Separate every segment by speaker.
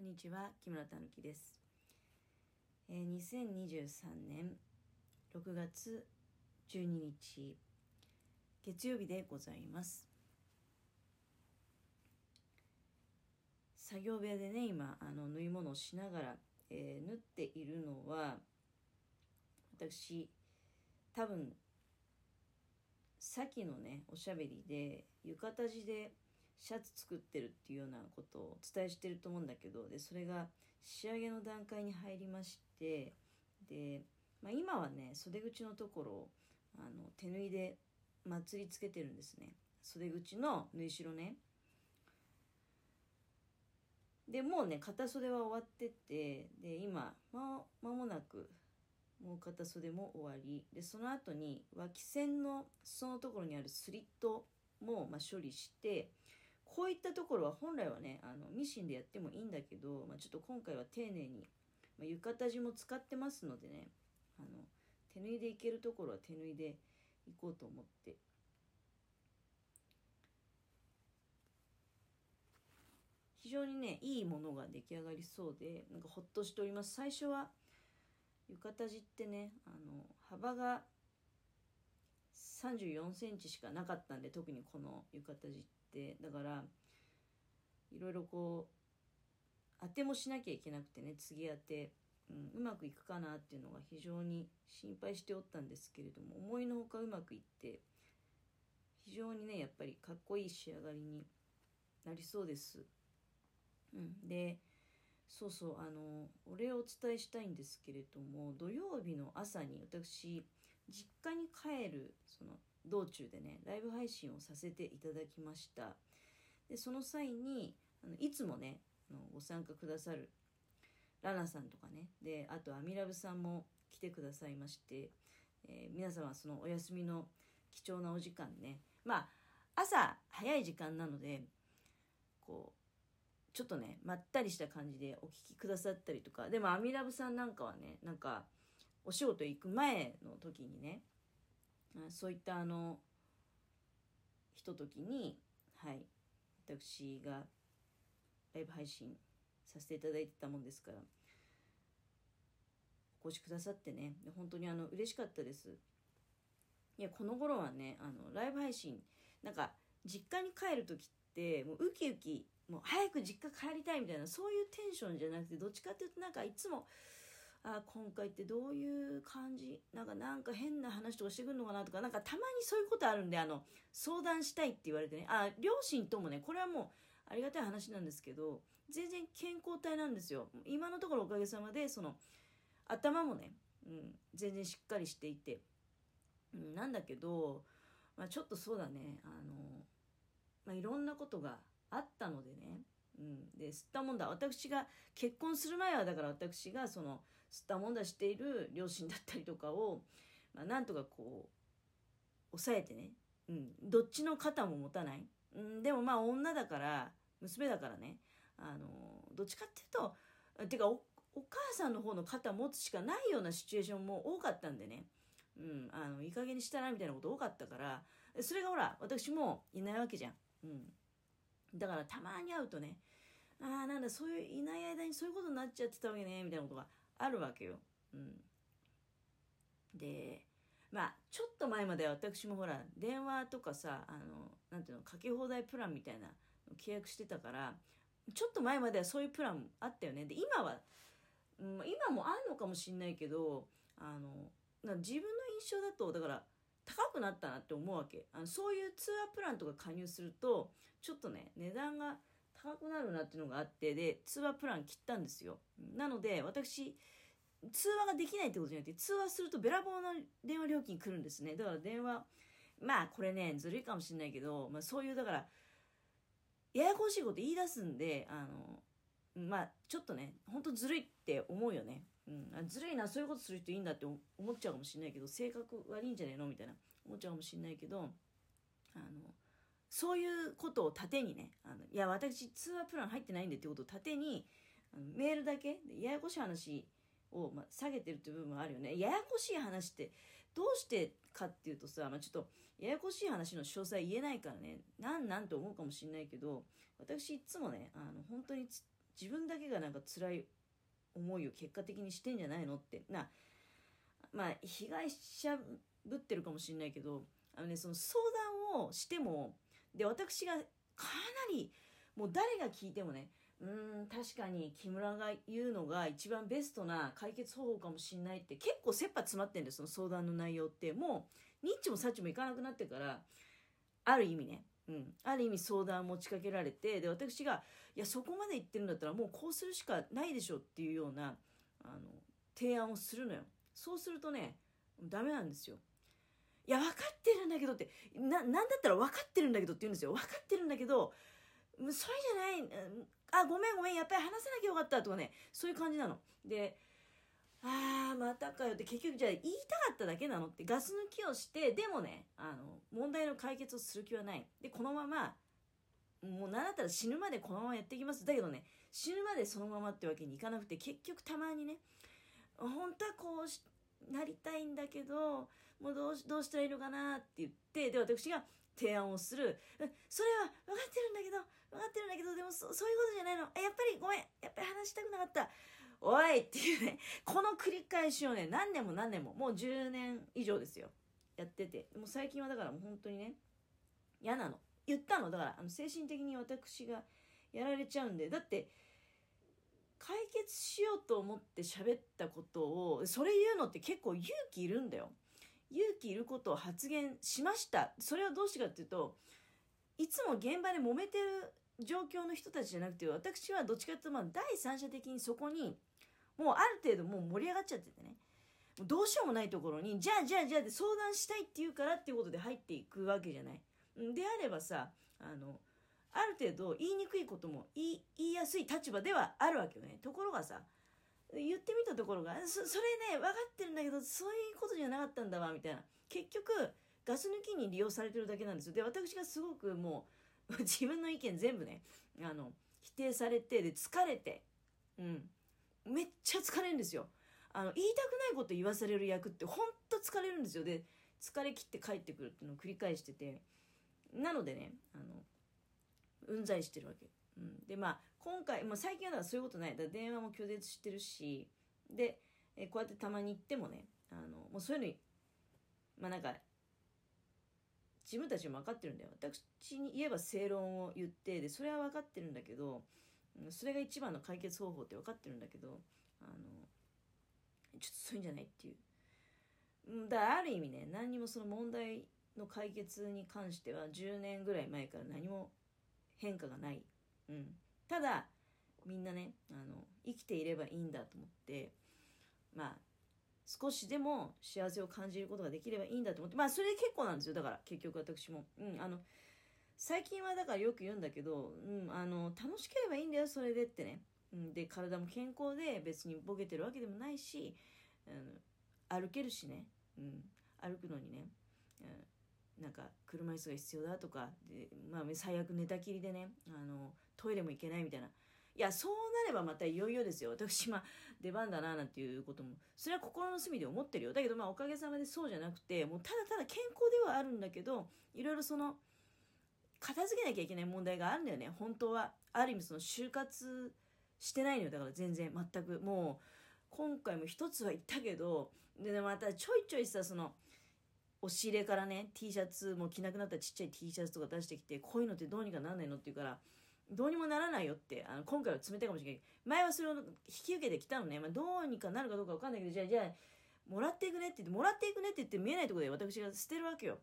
Speaker 1: こんにちは木村たぬきです、えー、2023年6月12日月曜日でございます。作業部屋でね今あの縫い物をしながら、えー、縫っているのは私多分さっきのねおしゃべりで浴衣地でシャツ作ってるっていうようなことをお伝えしてると思うんだけどでそれが仕上げの段階に入りましてで、まあ、今はね袖口のところをあの手縫いで祭りつけてるんですね。袖口の縫い代ね。でもうね片袖は終わっててで今ま間もなくもう片袖も終わり。でその後に脇線の裾のところにあるスリットもま処理してこういったところは本来はねあのミシンでやってもいいんだけど、まあ、ちょっと今回は丁寧に、まあ、浴衣地も使ってますのでねあの手縫いでいけるところは手縫いでいこうと思って。非常にねいいものが出来上がりそうでなんかほっとしております。最初は浴衣地ってねあの幅が34センチしかなかったんで特にこの浴衣地って。ってだからいろいろこう当てもしなきゃいけなくてね次当て、うん、うまくいくかなっていうのが非常に心配しておったんですけれども思いのほかうまくいって非常にねやっぱりかっこいい仕上がりになりそうです。うん、でそうそうあのお礼をお伝えしたいんですけれども土曜日の朝に私実家に帰るその道中でねライブ配信をさせていただきました。でその際にあのいつもねあのご参加くださるラナさんとかねであとアミラブさんも来てくださいまして、えー、皆様そのお休みの貴重なお時間ねまあ朝早い時間なのでこうちょっとねまったりした感じでお聴きくださったりとかでもアミラブさんなんかはねなんかお仕事行く前の時にねそういったあのひとときにはい私がライブ配信させていただいてたもんですからお越しくださってね本当にあの嬉しかったです。いやこの頃はねあのライブ配信なんか実家に帰る時ってもうウキウキもう早く実家帰りたいみたいなそういうテンションじゃなくてどっちかっていうとなんかいつもあ今回ってどういう感じ？なんかなんか変な話とかしてくるのかな？とかなんかたまにそういうことあるんであの相談したいって言われてね。あ両親ともねこれはもうありがたい話なんですけど全然健康体なんですよ。今のところおかげさまでその頭もね、うん、全然しっかりしていて、うん、なんだけど、まあ、ちょっとそうだね。あの、まあ、いろんなことがあったのでね。うん、で吸ったもんだ。私が結婚する前はだから私がその吸ったもんだしている両親だったりとかを、まあ、なんとかこう抑えてね、うん、どっちの肩も持たない、うん、でもまあ女だから娘だからね。あのどっちかっていうとてかお母さんの方の肩持つしかないようなシチュエーションも多かったんでね、うん、あのいい加減にしたなみたいなこと多かったからそれがほら私もいないわけじゃん、うん、だからたまに会うとねああなんだそういういない間にそういうことになっちゃってたわけねみたいなことがあるわけよ。うん、でまあちょっと前までは私もほら電話とかさあのなんていうのかけ放題プランみたいな契約してたからちょっと前まではそういうプランあったよね。で今は、うん、今もあるのかもしんないけどあの自分の印象だとだから高くなったなって思うわけ。あのそういうツアープランとか加入するとちょっとね値段が高くなるなっていうのがあってで通話プラン切ったんですよ。なので私通話ができないってことじゃなくて通話するとべらぼうな電話料金来るんですね。だから電話まあこれねずるいかもしれないけど、まあ、そういうだからややこしいこと言い出すんであのまあちょっとねほんとずるいって思うよね、うん、ずるいなそういうことする人いいんだって思っちゃうかもしれないけど性格悪いんじゃないのみたいな思っちゃうかもしれないけどあのそういうことを盾にねあのいや私通話プラン入ってないんでってことを盾にあのメールだけややこしい話を、まあ、下げてるっていう部分もあるよね。ややこしい話ってどうしてかっていうとさ、まあ、ちょっとややこしい話の詳細言えないからね。なんなんて思うかもしれないけど私いつもねあの本当に自分だけがなんか辛い思いを結果的にしてんじゃないのって。なまあ被害者ぶってるかもしれないけどあのねその相談をしてもで私がかなりもう誰が聞いてもねうん確かに木村が言うのが一番ベストな解決方法かもしんないって結構切羽詰まってるんですその相談の内容って。もうニッチもサッチもいかなくなってからある意味ね、うん、ある意味相談持ちかけられてで私がいやそこまで言ってるんだったらもうこうするしかないでしょっていうようなあの提案をするのよ。そうするとねダメなんですよ。いや分かってるんだけどってななんだったら分かってるんだけどって言うんですよ。分かってるんだけどそれじゃないあごめんごめんやっぱり話さなきゃよかったとかねそういう感じなの。であーまたかよって結局じゃあ言いたかっただけなのってガス抜きをしてでもねあの問題の解決をする気はない。でこのままもう何だったら死ぬまでこのままやっていきます。だけどね死ぬまでそのままってわけにいかなくて結局たまにね本当はこうしなりたいんだけどもうどうどうしたらいいのかなって言ってで私が提案をする。それは分かってるんだけど分かってるんだけどでもそそういうことじゃないの。やっぱりごめん。やっぱり話したくなかった。おいっていうねこの繰り返しをね何年も何年ももう10年以上ですよ。やってて。もう最近はだからもう本当にね嫌なの。言ったの。だからあの精神的に私がやられちゃうんで。だって解決しようと思って喋ったことをそれ言うのって結構勇気いるんだよ。勇気いることを発言しました。それはどうしてかっていうといつも現場で揉めてる状況の人たちじゃなくて私はどっちかっていうとまあ第三者的にそこにもうある程度もう盛り上がっちゃっててね。もうどうしようもないところにじゃあじゃあじゃあで相談したいって言うからっていうことで入っていくわけじゃない。であればさあのある程度言いにくいことも言い言いやすい立場ではあるわけよね。ところがさ言ってみたところがそそれね分かってるんだけどそういうことじゃなかったんだわみたいな。結局ガス抜きに利用されてるだけなんですよ。で私がすごくもう 自分の意見全部ねあの否定されてで疲れてうん。めっちゃ疲れるんですよ。あの言いたくないこと言わされる役ってほんと疲れるんですよ。で疲れ切って帰ってくるっていうのを繰り返してて。なのでねあのうんざりしてるわけ、うん、でまあ今回、まあ、最近はだからそういうことない。だ電話も拒絶してるし。でえこうやってたまに行ってもねあのもうそういうのにまあなんか自分たちも分かってるんだよ。私に言えば正論を言ってでそれは分かってるんだけどそれが一番の解決方法って分かってるんだけどあのちょっとそういうんじゃないっていう。だからある意味ね何にもその問題の解決に関しては10年ぐらい前から何も変化がない、うん、ただみんなねあの生きていればいいんだと思ってまあ少しでも幸せを感じることができればいいんだと思ってまあそれで結構なんですよ。だから結局私も、うん、あの最近はだからよく言うんだけど、うん、あの楽しければいいんだよそれでってね、うん、で体も健康で別にボケてるわけでもないし、うん、歩けるしね、うん、歩くのにね、うん、なんか車椅子が必要だとかで、まあ、最悪寝たきりでねあのトイレも行けないみたいな。いやそうなればまたいよいよですよ。私今出番だななんていうことも。それは心の隅で思ってるよ。だけどまあおかげさまでそうじゃなくてもうただただ健康ではあるんだけどいろいろその片付けなきゃいけない問題があるんだよね。本当はある意味その就活してないのよ。だから全然全く。もう今回も一つは言ったけどで、ね、またちょいちょいさその押し入れからね T シャツも着なくなったちっちゃい T シャツとか出してきてこういうのってどうにかなんないのって言うからどうにもならないよってあの今回は冷たいかもしれない前はそれを引き受けてきたのね、まあ、どうにかなるかどうか分かんないけどじゃあじゃあもらっていくねって言ってもらっていくねって言って見えないところで私が捨てるわけよ、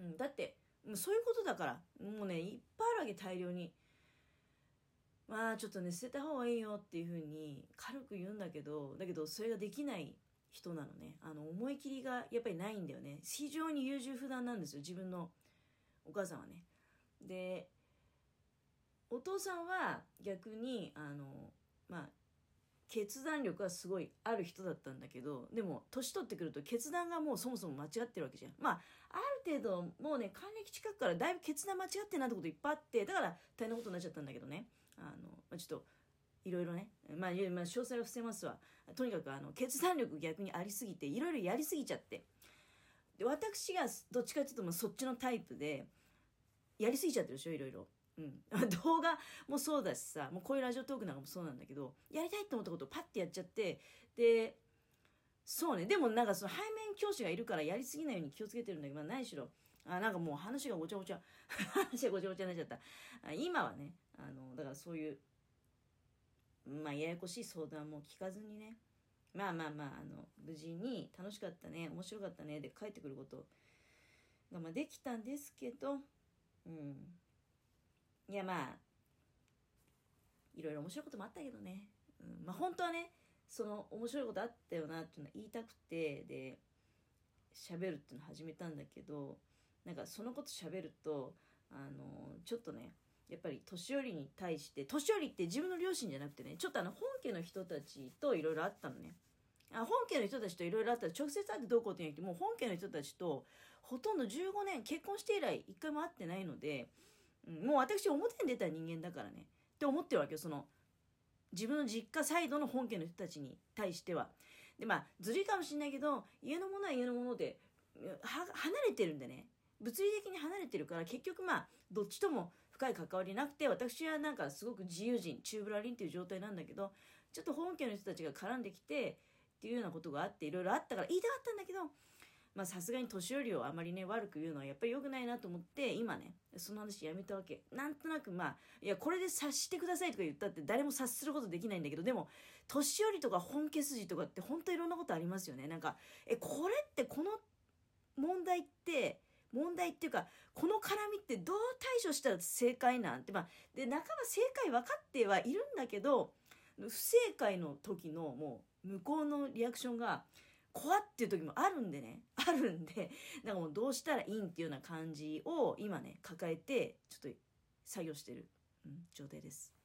Speaker 1: うん、だってもうそういうことだからもうねいっぱいあるわけ大量に。まあちょっとね捨てた方がいいよっていうふうに軽く言うんだけどだけどそれができない人なのね。あの思い切りがやっぱりないんだよね。非常に優柔不断なんですよ自分のお母さんはね。でお父さんは逆にあのまあ決断力はすごいある人だったんだけどでも年取ってくると決断がもうそもそも間違ってるわけじゃん。まあある程度もうね還暦近くからだいぶ決断間違ってなってこといっぱいあってだから大変なことになっちゃったんだけどね。あの、まあ、ちょっといろいろね、まあ、まあ詳細は伏せますわ。とにかくあの決断力逆にありすぎていろいろやりすぎちゃって。で私がどっちかっていうともうそっちのタイプでやりすぎちゃってるでしょいろいろ。うん、動画もそうだしさもうこういうラジオトークなんかもそうなんだけどやりたいと思ったことをパッてやっちゃってでそうね。でもなんかその背面教師がいるからやりすぎないように気をつけてるんだけど、まあ、何しろ。あなんかもう話がごちゃごちゃ。話がごちゃごちゃになっちゃった。今はねあのだからそういうまあややこしい相談も聞かずにね。まあまあまああの無事に楽しかったね面白かったねで帰ってくること。が、まあ、できたんですけどうん。いやまあいろいろ面白いこともあったけどね、うん、まあ本当はねその面白いことあったよなっていうのは言いたくてで喋るっていうのを始めたんだけどなんかそのこと喋るとあのちょっとねやっぱり年寄りに対して年寄りって自分の両親じゃなくてねちょっとあの本家の人たちといろいろあったのねあ本家の人たちといろいろあったら直接会ってどうこうって言うてもう本家の人たちとほとんど15年結婚して以来一回も会ってないので、うん、もう私表に出た人間だからねって思ってるわけよその自分の実家サイドの本家の人たちに対しては。でまあずるいかもしんないけど家のものは家のもので離れてるんでね物理的に離れてるから結局まあどっちとも深い関わりなくて私はなんかすごく自由人チューブラリンっていう状態なんだけどちょっと本家の人たちが絡んできてっていうようなことがあっていろいろあったから言いたかったんだけどまさすがに年寄りをあまりね悪く言うのはやっぱり良くないなと思って今ねその話やめたわけ。なんとなくまあいやこれで察してくださいとか言ったって誰も察することできないんだけどでも年寄りとか本家筋とかって本当いろんなことありますよね。なんかえこれってこの問題って問題っていうかこの絡みってどう対処したら正解なんてまあで半ば正解分かってはいるんだけど不正解の時のもう向こうのリアクションが怖っていう時もあるんでね あるんでだからもうどうしたらいいんっていうような感じを今ね抱えてちょっと作業してる、うん、状態です。